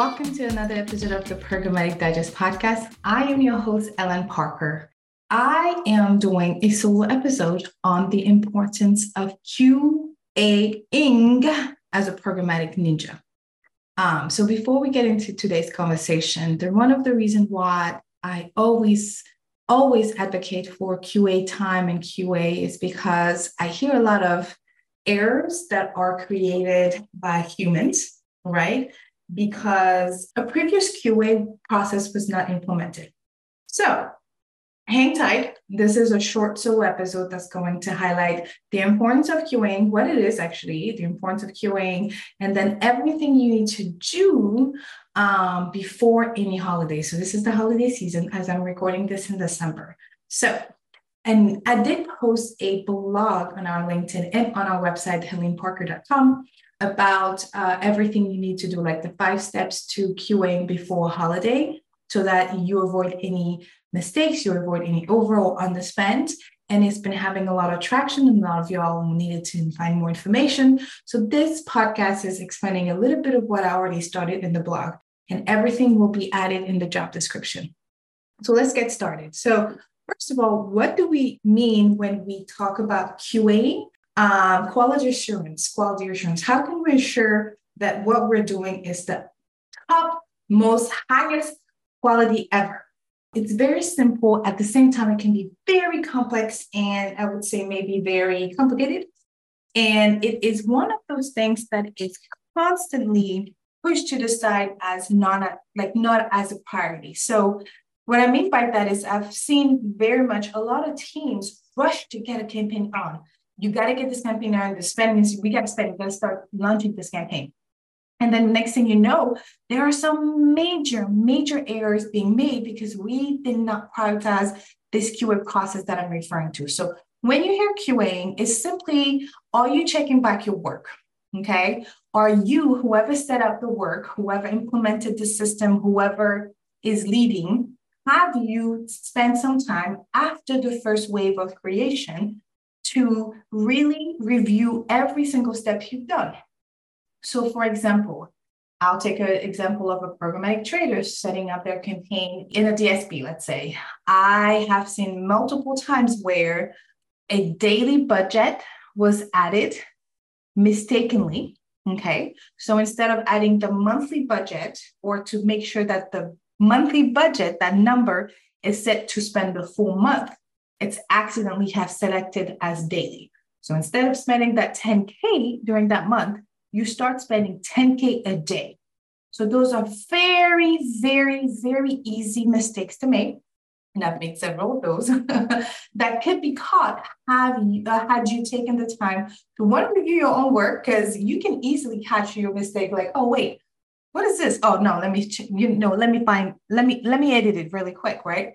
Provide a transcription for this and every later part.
welcome to another episode of the Programmatic Digest podcast. I am your host, Ellen Parker. I am doing a solo episode on the importance of QAing as a programmatic ninja. Um, so before we get into today's conversation, the one of the reasons why I always always advocate for QA time and QA is because I hear a lot of errors that are created by humans, right? Because a previous QA process was not implemented. So hang tight. This is a short solo episode that's going to highlight the importance of QAing, what it is actually, the importance of QAing, and then everything you need to do um, before any holiday. So this is the holiday season as I'm recording this in December. So, and I did post a blog on our LinkedIn and on our website, heleneparker.com, about uh, everything you need to do, like the five steps to QAing before holiday, so that you avoid any mistakes, you avoid any overall underspend. And it's been having a lot of traction, and a lot of y'all needed to find more information. So, this podcast is expanding a little bit of what I already started in the blog, and everything will be added in the job description. So, let's get started. So, first of all, what do we mean when we talk about QA? Um, quality assurance, quality assurance. How can we ensure that what we're doing is the top, most highest quality ever? It's very simple. At the same time, it can be very complex and I would say maybe very complicated. And it is one of those things that is constantly pushed to the side as not like not as a priority. So what I mean by that is I've seen very much a lot of teams rush to get a campaign on. You got to get this campaign on. The spending we got to spend. We got to start launching this campaign. And then next thing you know, there are some major, major errors being made because we did not prioritize this QA process that I'm referring to. So when you hear QAing, it's simply are you checking back your work? Okay. Are you, whoever set up the work, whoever implemented the system, whoever is leading, have you spent some time after the first wave of creation to really review every single step you've done? So, for example, I'll take an example of a programmatic trader setting up their campaign in a DSP, let's say. I have seen multiple times where a daily budget was added mistakenly. Okay. So instead of adding the monthly budget or to make sure that the monthly budget, that number is set to spend the full month, it's accidentally have selected as daily. So instead of spending that 10K during that month, you start spending 10K a day. So those are very, very, very easy mistakes to make. And I've made several of those that could be caught have you, uh, had you taken the time to one review your own work because you can easily catch your mistake like oh wait what is this oh no let me ch- you know let me find let me let me edit it really quick right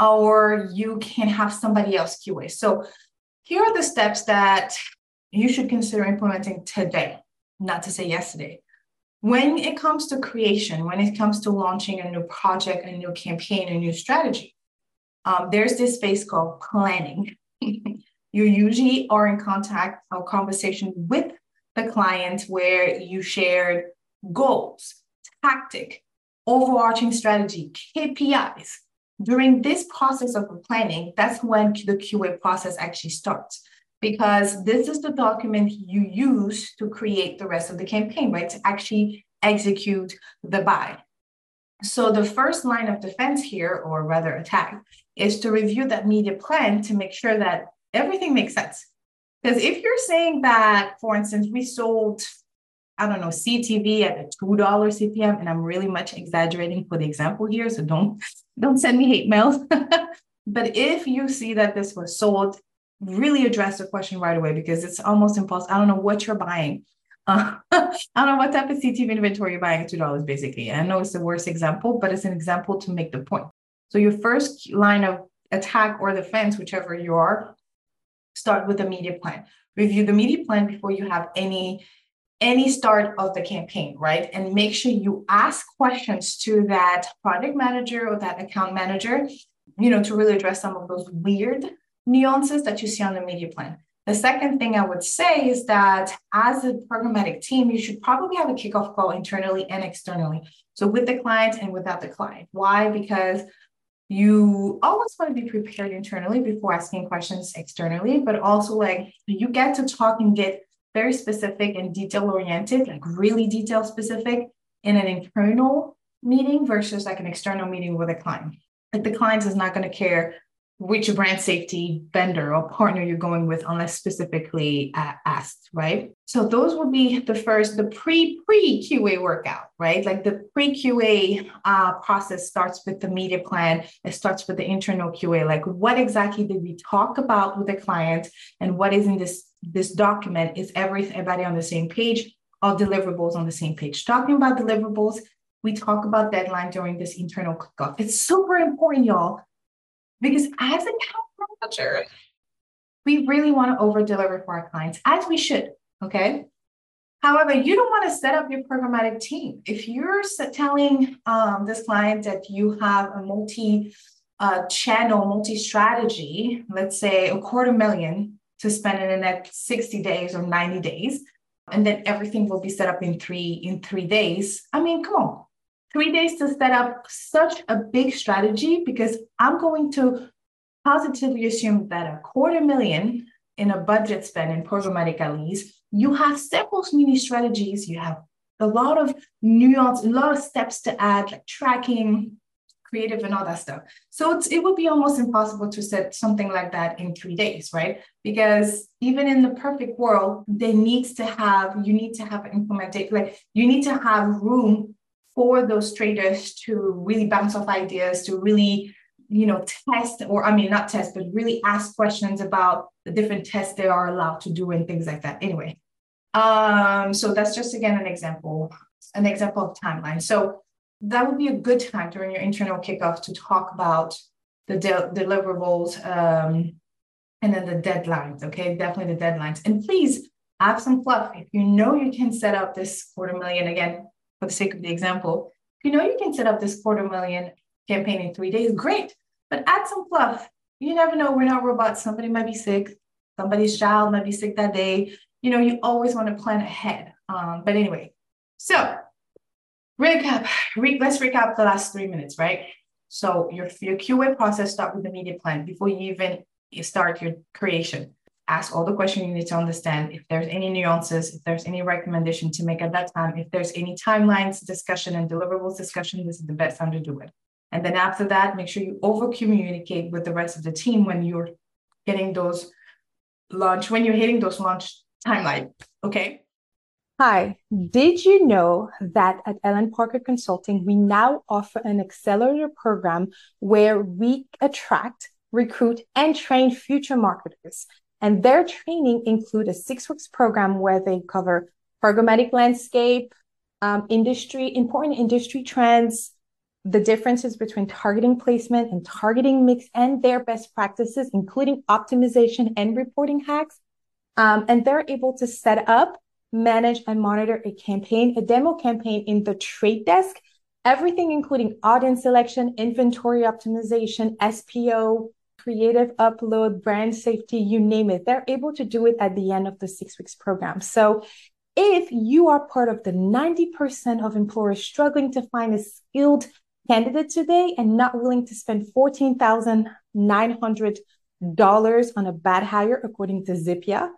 or you can have somebody else QA so here are the steps that you should consider implementing today not to say yesterday. When it comes to creation, when it comes to launching a new project, a new campaign, a new strategy, um, there's this space called planning. you usually are in contact or conversation with the client where you shared goals, tactic, overarching strategy, KPIs. During this process of planning, that's when the QA process actually starts because this is the document you use to create the rest of the campaign, right? To actually execute the buy. So the first line of defense here, or rather attack, is to review that media plan to make sure that everything makes sense. Because if you're saying that, for instance, we sold, I don't know, CTV at a $2 CPM, and I'm really much exaggerating for the example here, so don't don't send me hate mails. but if you see that this was sold really address the question right away because it's almost impossible. I don't know what you're buying. Uh, I don't know what type of CTV inventory you're buying at $2 basically. I know it's the worst example, but it's an example to make the point. So your first line of attack or defense, whichever you are, start with the media plan. Review the media plan before you have any any start of the campaign, right? And make sure you ask questions to that project manager or that account manager, you know, to really address some of those weird nuances that you see on the media plan. The second thing I would say is that as a programmatic team, you should probably have a kickoff call internally and externally. So with the client and without the client. Why? Because you always want to be prepared internally before asking questions externally, but also like you get to talk and get very specific and detail oriented, like really detail specific in an internal meeting versus like an external meeting with a client. Like the client is not going to care which brand safety vendor or partner you're going with unless specifically uh, asked, right? So those would be the first, the pre pre QA workout, right? Like the pre QA uh, process starts with the media plan. It starts with the internal QA. Like what exactly did we talk about with the client, and what is in this this document? Is everybody on the same page? All deliverables on the same page. Talking about deliverables, we talk about deadline during this internal kickoff. It's super important, y'all because as a account manager, we really want to over deliver for our clients, as we should. Okay. However, you don't want to set up your programmatic team. If you're telling um, this client that you have a multi uh, channel, multi strategy, let's say a quarter million to spend in the next 60 days or 90 days, and then everything will be set up in three in three days. I mean, come on, three days to set up such a big strategy because I'm going to positively assume that a quarter million in a budget spend in programmatic at least, you have several mini strategies. You have a lot of nuance, a lot of steps to add, like tracking, creative, and all that stuff. So it would be almost impossible to set something like that in three days, right? Because even in the perfect world, they needs to have, you need to have implemented, like you need to have room for those traders to really bounce off ideas, to really, you know, test, or I mean, not test, but really ask questions about the different tests they are allowed to do and things like that. Anyway, um, so that's just again an example, an example of timeline. So that would be a good time during your internal kickoff to talk about the de- deliverables um, and then the deadlines. Okay, definitely the deadlines. And please have some fluff. If you know you can set up this quarter million again, for the sake of the example, you know you can set up this quarter million campaign in three days, great. But add some fluff. You never know. We're not robots. Somebody might be sick. Somebody's child might be sick that day. You know, you always want to plan ahead. Um, but anyway, so recap. Re- let's recap the last three minutes, right? So your, your QA process start with the media plan before you even start your creation ask all the questions you need to understand. If there's any nuances, if there's any recommendation to make at that time, if there's any timelines discussion and deliverables discussion, this is the best time to do it. And then after that, make sure you over communicate with the rest of the team when you're getting those launch, when you're hitting those launch timeline. Okay. Hi, did you know that at Ellen Parker Consulting, we now offer an accelerator program where we attract, recruit, and train future marketers? And their training include a six weeks program where they cover programmatic landscape, um, industry, important industry trends, the differences between targeting placement and targeting mix and their best practices, including optimization and reporting hacks. Um, and they're able to set up, manage, and monitor a campaign, a demo campaign in the trade desk, everything including audience selection, inventory optimization, SPO, creative upload, brand safety, you name it. They're able to do it at the end of the six weeks program. So if you are part of the 90% of employers struggling to find a skilled candidate today and not willing to spend $14,900 on a bad hire, according to Zippia,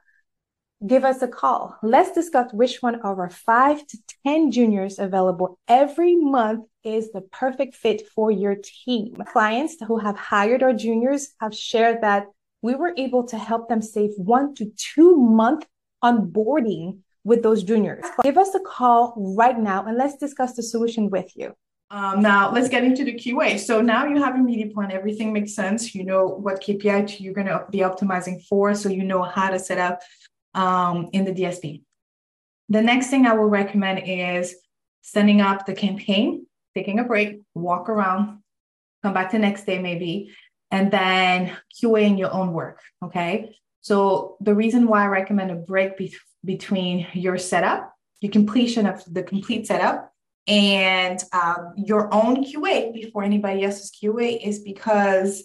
give us a call. Let's discuss which one of our five to 10 juniors available every month is the perfect fit for your team. Clients who have hired our juniors have shared that we were able to help them save one to two month onboarding with those juniors. Give us a call right now and let's discuss the solution with you. Um, now let's get into the QA. So now you have a media plan, everything makes sense. You know what KPI you're going to be optimizing for, so you know how to set up um, in the DSP. The next thing I will recommend is setting up the campaign, taking a break, walk around, come back the next day maybe, and then QAing your own work. Okay. So the reason why I recommend a break be- between your setup, your completion of the complete setup, and um, your own QA before anybody else's QA is because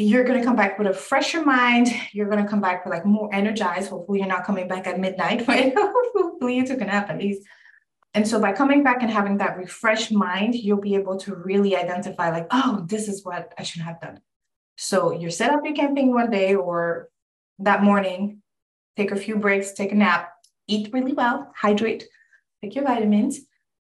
you're going to come back with a fresher mind. You're going to come back with like more energized. Hopefully, you're not coming back at midnight, right? Hopefully, you took a nap at least. And so, by coming back and having that refreshed mind, you'll be able to really identify, like, oh, this is what I should have done. So, you set up your campaign one day or that morning, take a few breaks, take a nap, eat really well, hydrate, take your vitamins,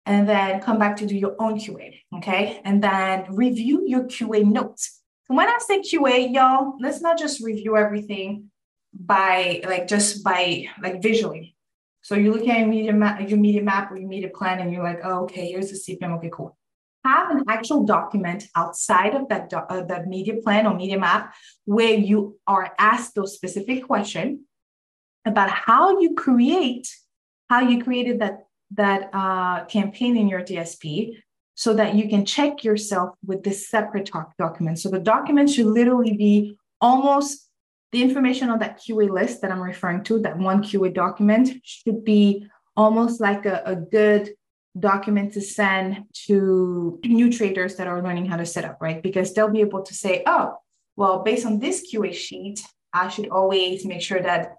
and then come back to do your own QA. Okay. And then review your QA notes. When I say QA, y'all, let's not just review everything by like just by like visually. So you're looking at your media map, your media map or your media plan, and you're like, oh, okay, here's the CPM. Okay, cool. Have an actual document outside of that, do- uh, that media plan or media map where you are asked those specific questions about how you create, how you created that that uh, campaign in your DSP so that you can check yourself with this separate document. So the document should literally be almost the information on that QA list that I'm referring to, that one QA document should be almost like a, a good document to send to new traders that are learning how to set up, right? Because they'll be able to say, oh, well, based on this QA sheet, I should always make sure that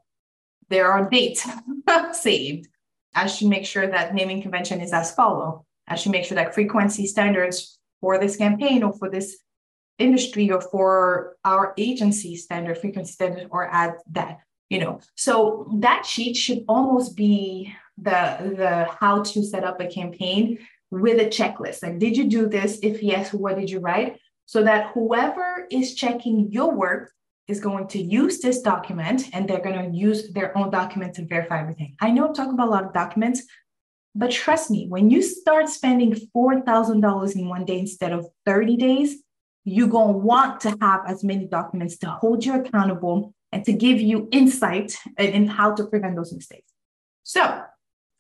there are dates saved. I should make sure that naming convention is as follow. Should make sure that frequency standards for this campaign or for this industry or for our agency standard frequency standard or add that you know. So that sheet should almost be the the how to set up a campaign with a checklist. Like did you do this? If yes what did you write? So that whoever is checking your work is going to use this document and they're going to use their own document to verify everything. I know I'm talking about a lot of documents, but trust me, when you start spending $4,000 in one day instead of 30 days, you're going to want to have as many documents to hold you accountable and to give you insight in how to prevent those mistakes. So,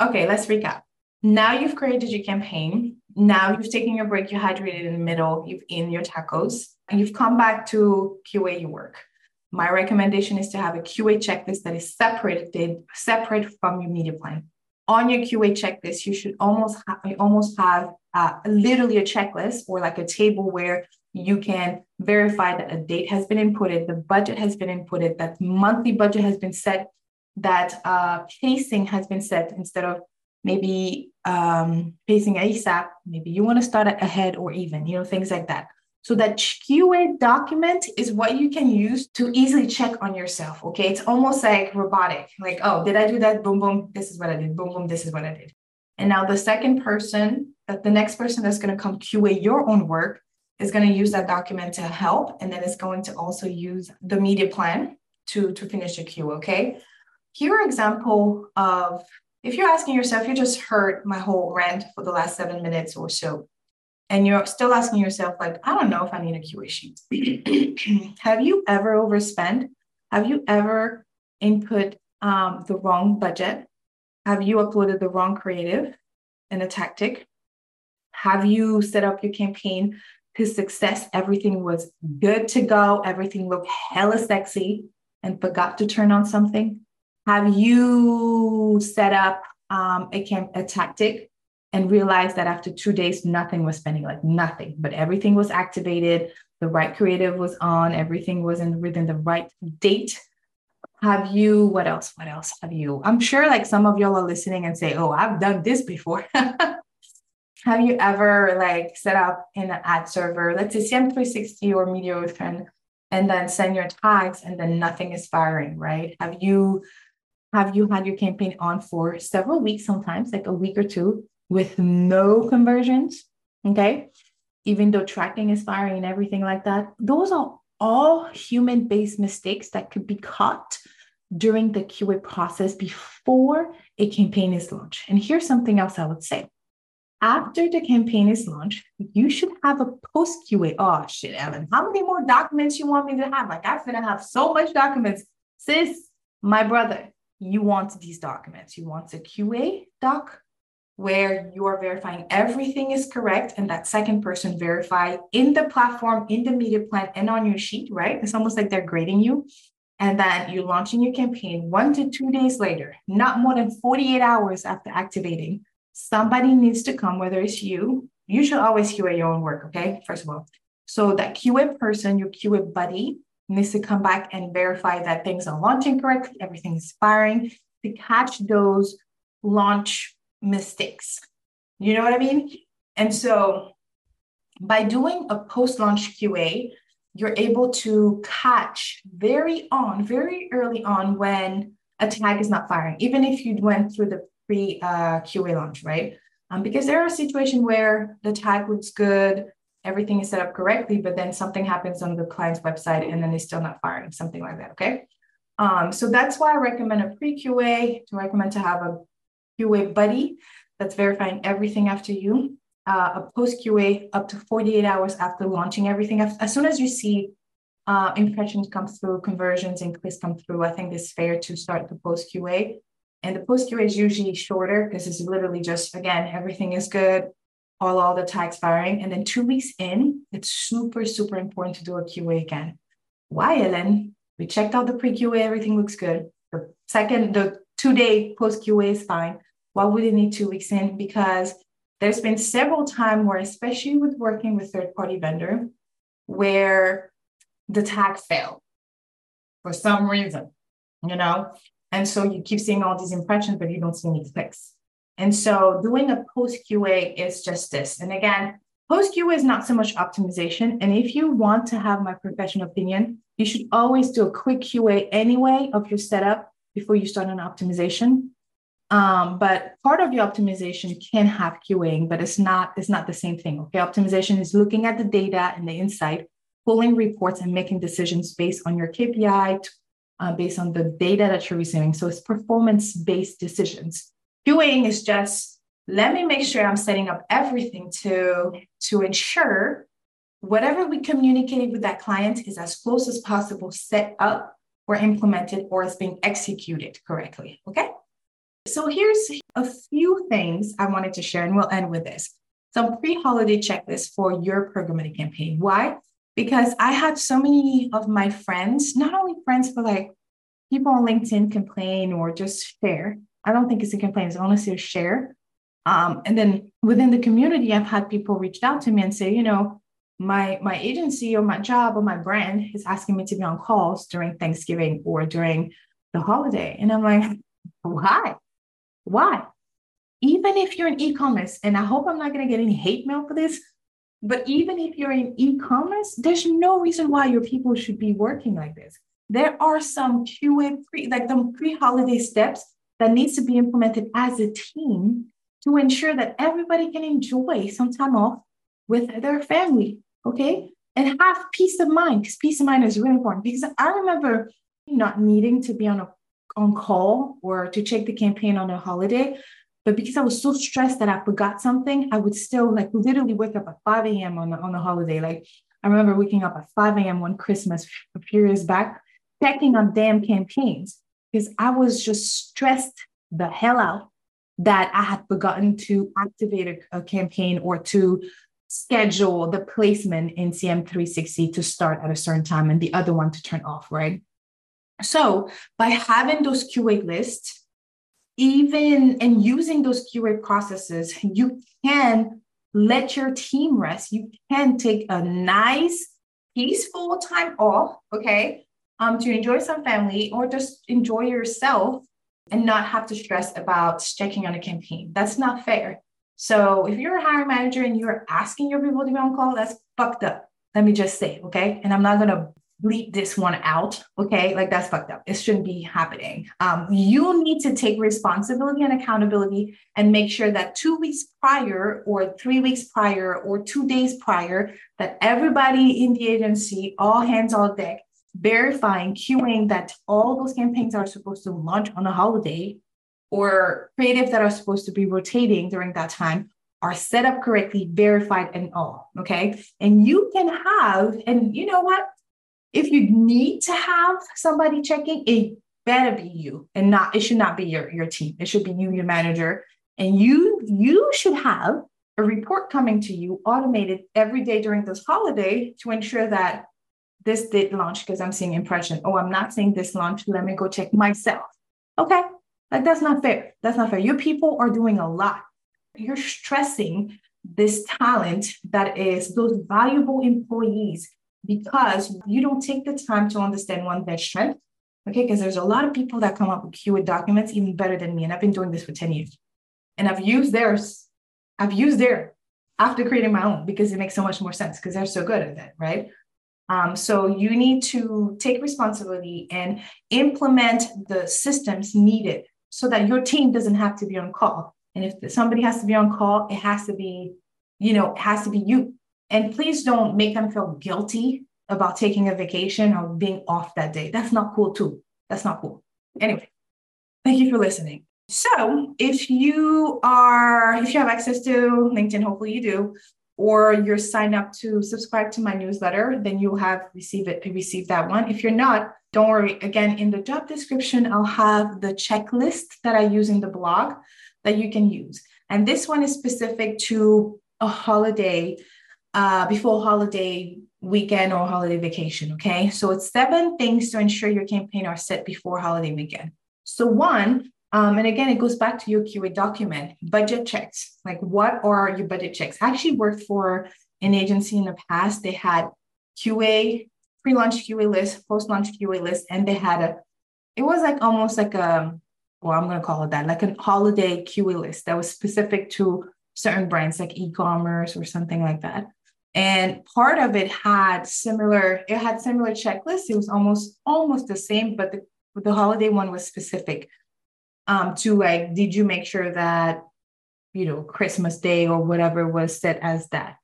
okay, let's recap. Now you've created your campaign. Now you've taken your break, you hydrated in the middle, you've eaten your tacos, and you've come back to QA your work my recommendation is to have a QA checklist that is separated, separate from your media plan. On your QA checklist, you should almost have, almost have uh, literally a checklist or like a table where you can verify that a date has been inputted, the budget has been inputted, that monthly budget has been set, that uh, pacing has been set instead of maybe um, pacing ASAP. Maybe you want to start ahead or even, you know, things like that. So that QA document is what you can use to easily check on yourself. Okay. It's almost like robotic. Like, oh, did I do that? Boom, boom. This is what I did. Boom, boom. This is what I did. And now the second person, that the next person that's going to come QA your own work is going to use that document to help. And then it's going to also use the media plan to, to finish the queue. Okay. Here example of if you're asking yourself, you just heard my whole rant for the last seven minutes or so and you're still asking yourself, like, I don't know if I need a QA sheet. Have you ever overspent? Have you ever input um, the wrong budget? Have you uploaded the wrong creative and a tactic? Have you set up your campaign to success? Everything was good to go, everything looked hella sexy, and forgot to turn on something? Have you set up um, a, camp- a tactic and realized that after two days, nothing was spending, like nothing, but everything was activated. The right creative was on, everything was in within the right date. Have you, what else? What else have you? I'm sure like some of y'all are listening and say, Oh, I've done this before. have you ever like set up in an ad server, let's say CM360 or MediaOcean, and then send your tags and then nothing is firing, right? Have you have you had your campaign on for several weeks sometimes like a week or two with no conversions, okay, even though tracking is firing and everything like that, those are all human based mistakes that could be caught during the QA process before a campaign is launched. And here's something else I would say. After the campaign is launched, you should have a post QA. Oh shit, Ellen, how many more documents you want me to have? Like I'm gonna have so much documents. Sis, my brother, you want these documents. You want a QA doc where you are verifying everything is correct and that second person verify in the platform, in the media plan, and on your sheet, right? It's almost like they're grading you. And then you're launching your campaign one to two days later, not more than 48 hours after activating. Somebody needs to come, whether it's you, you should always QA your own work, okay? First of all. So that QA person, your QA buddy, needs to come back and verify that things are launching correctly, everything is firing to catch those launch mistakes. You know what I mean? And so by doing a post launch QA, you're able to catch very on, very early on when a tag is not firing, even if you went through the pre uh, QA launch, right? Um, because there are situations where the tag looks good, everything is set up correctly, but then something happens on the client's website and then it's still not firing, something like that. Okay. Um, so that's why I recommend a pre QA to recommend to have a QA buddy that's verifying everything after you, uh, a post QA up to 48 hours after launching everything. As soon as you see uh, impressions come through, conversions and clicks come through, I think it's fair to start the post QA. And the post QA is usually shorter because it's literally just, again, everything is good, all, all the tags firing. And then two weeks in, it's super, super important to do a QA again. Why, Ellen? We checked out the pre QA, everything looks good. The second, the two day post QA is fine. Why would it need two weeks in? Because there's been several times where, especially with working with third party vendor, where the tag failed for some reason, you know? And so you keep seeing all these impressions, but you don't see any clicks. And so doing a post QA is just this. And again, post QA is not so much optimization. And if you want to have my professional opinion, you should always do a quick QA anyway of your setup before you start an optimization. Um, but part of your optimization can have queuing, but it's not it's not the same thing. Okay, optimization is looking at the data and the insight, pulling reports and making decisions based on your KPI, uh, based on the data that you're receiving. So it's performance based decisions. QAing is just let me make sure I'm setting up everything to, to ensure whatever we communicate with that client is as close as possible set up or implemented or is being executed correctly. Okay. So here's a few things I wanted to share, and we'll end with this. Some pre-holiday checklist for your programmatic campaign. Why? Because I had so many of my friends, not only friends, but like people on LinkedIn complain or just share I don't think it's a complaint, it's honestly a share. Um, and then within the community, I've had people reach out to me and say, you know, my my agency or my job or my brand is asking me to be on calls during Thanksgiving or during the holiday. And I'm like, why? Why? Even if you're in e-commerce, and I hope I'm not going to get any hate mail for this, but even if you're in e-commerce, there's no reason why your people should be working like this. There are some QA pre, like the pre-holiday steps that needs to be implemented as a team to ensure that everybody can enjoy some time off with their family, okay? And have peace of mind, because peace of mind is really important. Because I remember not needing to be on a on call or to check the campaign on a holiday, but because I was so stressed that I forgot something, I would still like literally wake up at 5 a.m. on the, on the holiday. Like I remember waking up at 5 a.m. one Christmas a few years back, checking on damn campaigns because I was just stressed the hell out that I had forgotten to activate a, a campaign or to schedule the placement in CM360 to start at a certain time and the other one to turn off, right? So by having those QA lists, even and using those QA processes, you can let your team rest. You can take a nice, peaceful time off, okay, um, to enjoy some family or just enjoy yourself and not have to stress about checking on a campaign. That's not fair. So if you're a hiring manager and you're asking your people to be on call, that's fucked up. Let me just say, okay? And I'm not gonna bleep this one out, okay? Like that's fucked up. It shouldn't be happening. Um, you need to take responsibility and accountability and make sure that two weeks prior, or three weeks prior, or two days prior, that everybody in the agency, all hands on deck, verifying, queuing that all those campaigns are supposed to launch on a holiday or creative that are supposed to be rotating during that time are set up correctly, verified, and all. Okay. And you can have, and you know what? If you need to have somebody checking, it better be you and not, it should not be your, your team. It should be you, your manager. And you, you should have a report coming to you automated every day during this holiday to ensure that this did launch because I'm seeing impression. Oh, I'm not seeing this launch. Let me go check myself. Okay. Like that's not fair. That's not fair. Your people are doing a lot. You're stressing this talent that is those valuable employees because you don't take the time to understand one their strength. Okay, because there's a lot of people that come up with QA documents even better than me. And I've been doing this for 10 years. And I've used theirs, I've used their after creating my own because it makes so much more sense because they're so good at that, right? Um, so you need to take responsibility and implement the systems needed so that your team doesn't have to be on call. And if somebody has to be on call, it has to be, you know, it has to be you. And please don't make them feel guilty about taking a vacation or being off that day. That's not cool, too. That's not cool. Anyway, thank you for listening. So, if you are, if you have access to LinkedIn, hopefully you do, or you're signed up to subscribe to my newsletter, then you'll have received it, received that one. If you're not, don't worry. Again, in the job description, I'll have the checklist that I use in the blog that you can use. And this one is specific to a holiday, uh, before holiday weekend or holiday vacation. Okay. So it's seven things to ensure your campaign are set before holiday weekend. So, one, um, and again, it goes back to your QA document budget checks. Like, what are your budget checks? I actually worked for an agency in the past. They had QA, pre launch QA list, post launch QA list, and they had a, it was like almost like a, well, I'm going to call it that, like a holiday QA list that was specific to certain brands like e commerce or something like that. And part of it had similar, it had similar checklists. It was almost almost the same, but the, the holiday one was specific um, to like, did you make sure that, you know, Christmas Day or whatever was set as that?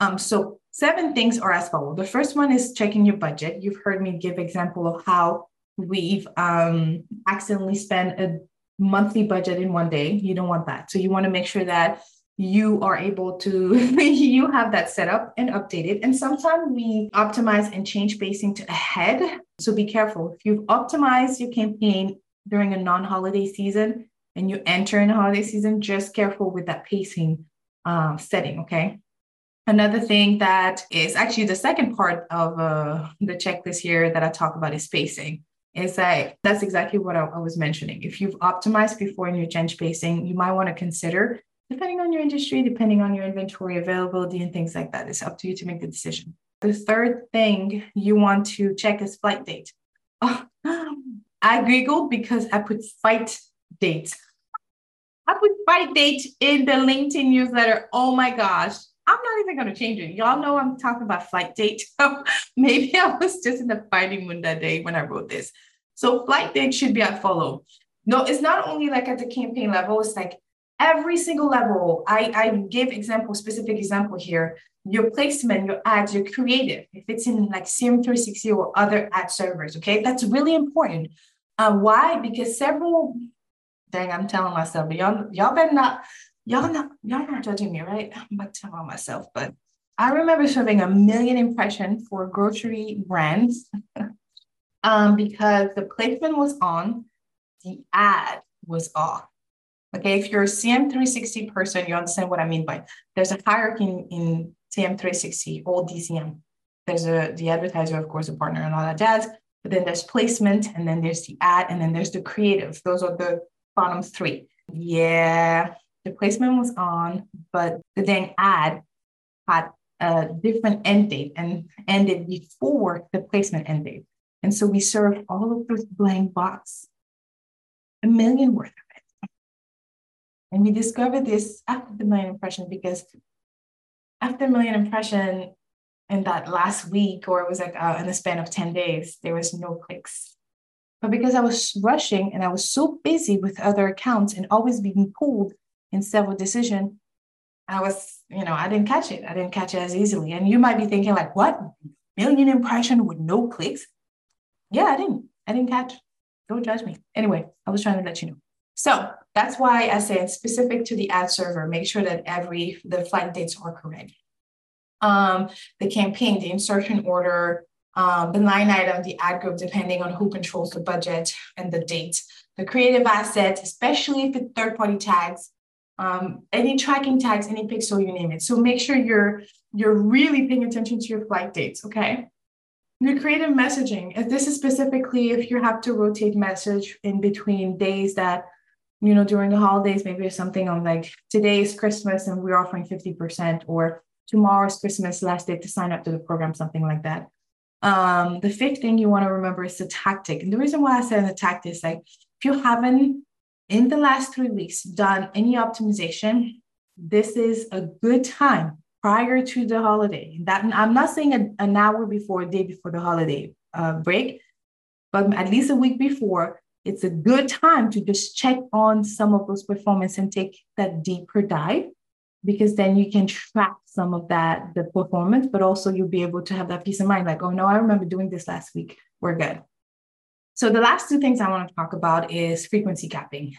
Um, so seven things are as follows. The first one is checking your budget. You've heard me give example of how we've um, accidentally spent a monthly budget in one day. You don't want that. So you want to make sure that you are able to you have that set up and updated and sometimes we optimize and change pacing to ahead so be careful if you've optimized your campaign during a non-holiday season and you enter in a holiday season, just careful with that pacing um, setting. Okay. Another thing that is actually the second part of uh, the checklist here that I talk about is pacing Is that that's exactly what I, I was mentioning. If you've optimized before in your change pacing, you might want to consider, depending on your industry, depending on your inventory availability and things like that. It's up to you to make the decision. The third thing you want to check is flight date. Oh, I Googled because I put flight date. I put flight date in the LinkedIn newsletter. Oh my gosh. I'm not even going to change it. Y'all know I'm talking about flight date. maybe I was just in the fighting mood that day when I wrote this. So flight date should be at follow. No, it's not only like at the campaign level, it's like every single level. I, I give example, specific example here. Your placement, your ads, your creative, if it's in like CM360 or other ad servers, okay, that's really important. Uh, why? Because several, dang, I'm telling myself, but y'all, y'all better not, y'all not, y'all not judging me, right? I'm about to tell myself, but I remember serving a million impression for grocery brands um, because the placement was on, the ad was off. Okay, if you're a CM360 person, you understand what I mean by there's a hierarchy in, in CM360 or DCM. There's a the advertiser, of course, a partner, and all that jazz. But then there's placement, and then there's the ad, and then there's the creative. Those are the bottom three. Yeah, the placement was on, but the dang ad had a different end date and ended before the placement end date. And so we served all of those blank box, a million worth of. And we discovered this after the million impression because after million impression, in that last week, or it was like uh, in the span of 10 days, there was no clicks. But because I was rushing and I was so busy with other accounts and always being pulled in several decisions, I was, you know, I didn't catch it. I didn't catch it as easily. And you might be thinking, like, what? Million impression with no clicks? Yeah, I didn't. I didn't catch. Don't judge me. Anyway, I was trying to let you know. So that's why I say it's specific to the ad server. Make sure that every the flight dates are correct um, the campaign, the insertion order, um, the line item, the ad group, depending on who controls the budget and the date. The creative assets, especially if it's third-party tags, um, any tracking tags, any pixel, you name it. So make sure you're you're really paying attention to your flight dates, okay? The creative messaging, if this is specifically if you have to rotate message in between days that, you know, during the holidays, maybe there's something on like today is Christmas and we're offering 50%, or tomorrow's Christmas last day to sign up to the program, something like that. Um, the fifth thing you want to remember is the tactic. And the reason why I said the tactic is like if you haven't in the last three weeks done any optimization, this is a good time prior to the holiday. That I'm not saying a, an hour before, a day before the holiday uh, break, but at least a week before, it's a good time to just check on some of those performance and take that deeper dive because then you can track some of that the performance but also you'll be able to have that peace of mind like oh no i remember doing this last week. We're good. So the last two things i want to talk about is frequency capping.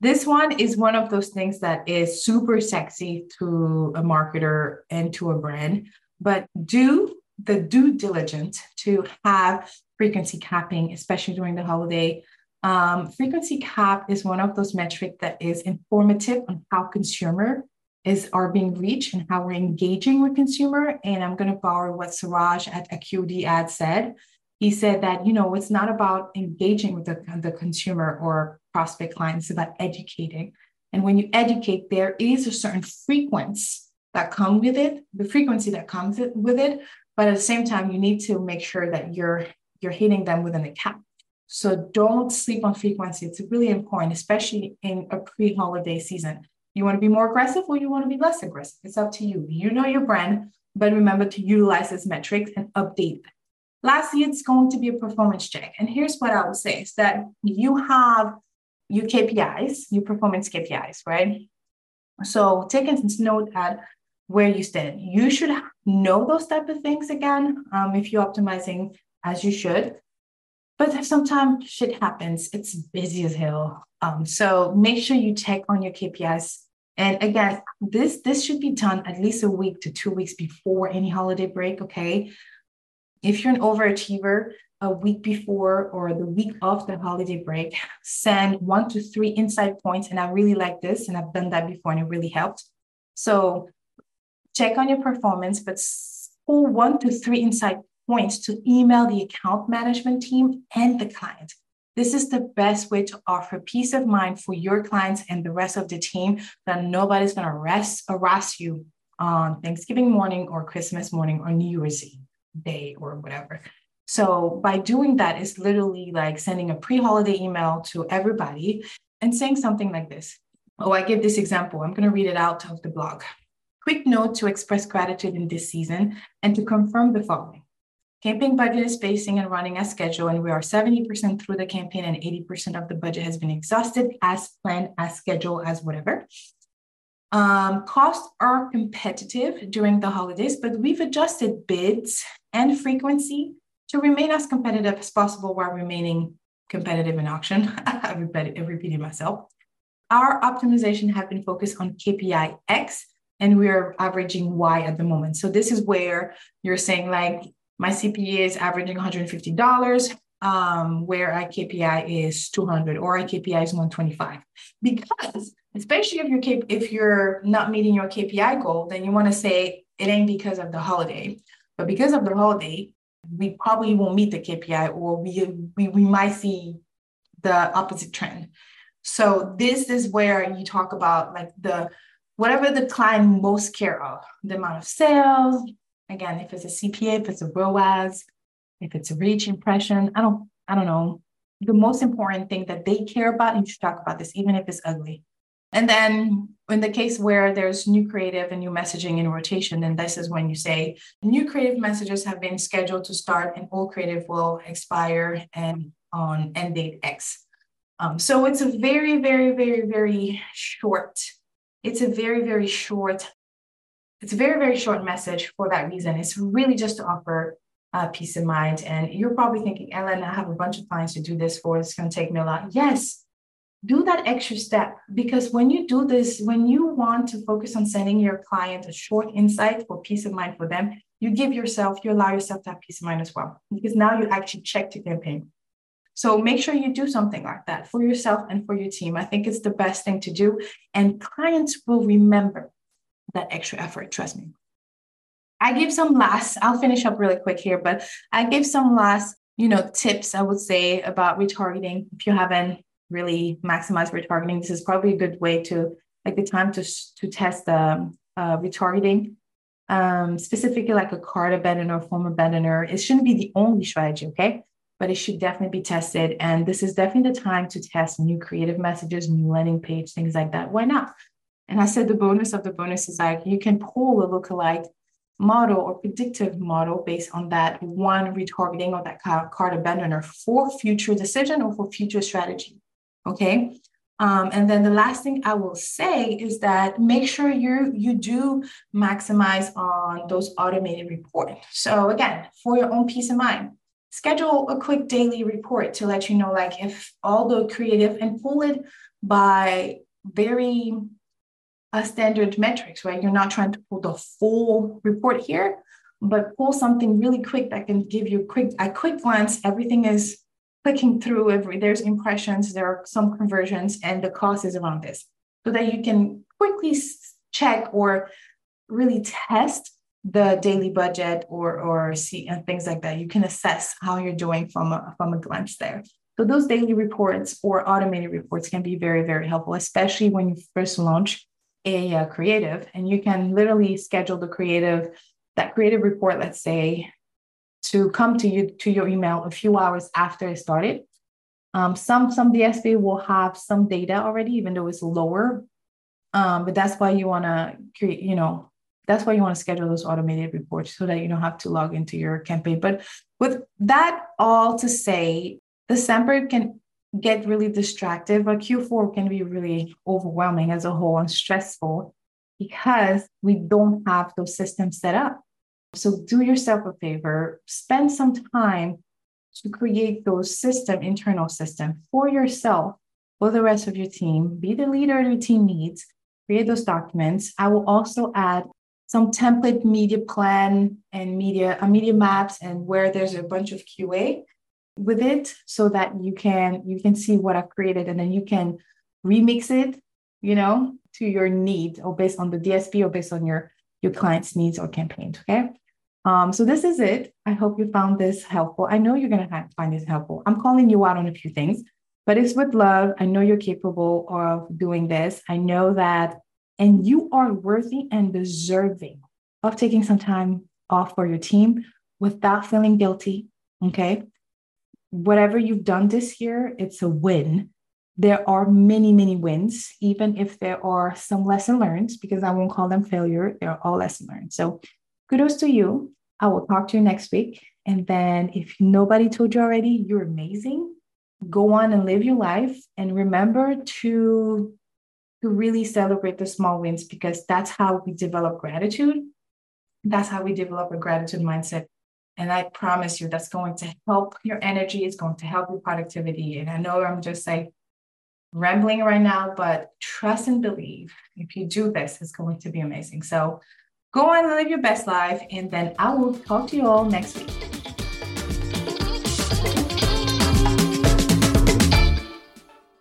This one is one of those things that is super sexy to a marketer and to a brand but do the due diligence to have frequency capping especially during the holiday um, frequency cap is one of those metrics that is informative on how consumer is are being reached and how we're engaging with consumer. And I'm going to borrow what Suraj at Acuity Ad said. He said that, you know, it's not about engaging with the, the consumer or prospect clients, it's about educating. And when you educate, there is a certain frequency that come with it, the frequency that comes with it. But at the same time, you need to make sure that you're you're hitting them within a cap. So don't sleep on frequency. It's really important, especially in a pre-holiday season. You want to be more aggressive or you want to be less aggressive? It's up to you. You know your brand, but remember to utilize this metrics and update them. Lastly, it's going to be a performance check. And here's what I would say is that you have your KPIs, your performance KPIs, right? So take a note at where you stand. You should know those type of things again um, if you're optimizing as you should. But sometimes shit happens. It's busy as hell. Um, so make sure you check on your KPIs and again, this this should be done at least a week to two weeks before any holiday break. Okay. If you're an overachiever, a week before or the week of the holiday break, send one to three insight points. And I really like this, and I've done that before, and it really helped. So check on your performance, but pull one to three insight points to email the account management team and the client. This is the best way to offer peace of mind for your clients and the rest of the team that nobody's going to harass you on Thanksgiving morning or Christmas morning or New Year's Eve Day or whatever. So by doing that, it's literally like sending a pre-holiday email to everybody and saying something like this. Oh, I give this example. I'm going to read it out of the blog. Quick note to express gratitude in this season and to confirm the following. Campaign budget is pacing and running as scheduled, and we are 70% through the campaign, and 80% of the budget has been exhausted as planned, as scheduled, as whatever. Um, costs are competitive during the holidays, but we've adjusted bids and frequency to remain as competitive as possible while remaining competitive in auction. I've repeated myself. Our optimization have been focused on KPI X, and we're averaging Y at the moment. So this is where you're saying like my CPA is averaging $150, um, where IKPI is 200 or IKPI is 125. Because especially if you're if you're not meeting your KPI goal, then you want to say it ain't because of the holiday, but because of the holiday, we probably won't meet the KPI or we, we, we might see the opposite trend. So this is where you talk about like the whatever the client most care of, the amount of sales, Again, if it's a CPA, if it's a ROAS, if it's a reach impression, I don't, I don't know. The most important thing that they care about, and you should talk about this, even if it's ugly. And then in the case where there's new creative and new messaging in rotation, then this is when you say new creative messages have been scheduled to start and old creative will expire and on end date X. Um, so it's a very, very, very, very short. It's a very, very short it's a very, very short message for that reason. It's really just to offer uh, peace of mind. And you're probably thinking, Ellen, I have a bunch of clients to do this for. It's going to take me a lot. Yes, do that extra step because when you do this, when you want to focus on sending your client a short insight for peace of mind for them, you give yourself, you allow yourself to have peace of mind as well because now you actually check the campaign. So make sure you do something like that for yourself and for your team. I think it's the best thing to do. And clients will remember that extra effort, trust me. I give some last, I'll finish up really quick here, but I give some last, you know, tips I would say about retargeting. If you haven't really maximized retargeting, this is probably a good way to like the time to, to test the uh, retargeting. um, specifically like a cart abandoner, form abandoner. It shouldn't be the only strategy, okay? But it should definitely be tested. And this is definitely the time to test new creative messages, new landing page, things like that. Why not? And I said the bonus of the bonus is like you can pull a lookalike model or predictive model based on that one retargeting or that card abandoner for future decision or for future strategy. Okay. Um, and then the last thing I will say is that make sure you you do maximize on those automated reporting. So again, for your own peace of mind, schedule a quick daily report to let you know like if all the creative and pull it by very uh, standard metrics, right? You're not trying to pull the full report here, but pull something really quick that can give you quick a quick glance. Everything is clicking through every there's impressions there are some conversions and the cost is around this so that you can quickly check or really test the daily budget or or see and things like that you can assess how you're doing from a, from a glance there so those daily reports or automated reports can be very very helpful especially when you first launch a, a creative and you can literally schedule the creative that creative report let's say to come to you to your email a few hours after it started. Um, some some DSP will have some data already, even though it's lower. Um, but that's why you want to create, you know, that's why you want to schedule those automated reports so that you don't have to log into your campaign. But with that all to say, December can get really distracted, but Q4 can be really overwhelming as a whole and stressful because we don't have those systems set up. So do yourself a favor, spend some time to create those system, internal system for yourself, for the rest of your team. Be the leader your team needs. Create those documents. I will also add some template media plan and media uh, media maps and where there's a bunch of QA with it so that you can you can see what I've created and then you can remix it, you know, to your need or based on the DSP or based on your your client's needs or campaigns. Okay. Um, so this is it. I hope you found this helpful. I know you're to find this helpful. I'm calling you out on a few things, but it's with love. I know you're capable of doing this. I know that, and you are worthy and deserving of taking some time off for your team without feeling guilty. Okay. Whatever you've done this year, it's a win. There are many, many wins, even if there are some lesson learned, because I won't call them failure. They're all lesson learned. So kudos to you. I will talk to you next week. And then if nobody told you already, you're amazing. Go on and live your life. And remember to, to really celebrate the small wins because that's how we develop gratitude. That's how we develop a gratitude mindset. And I promise you, that's going to help your energy. It's going to help your productivity. And I know I'm just like rambling right now, but trust and believe if you do this, it's going to be amazing. So Go on and live your best life. And then I will talk to you all next week.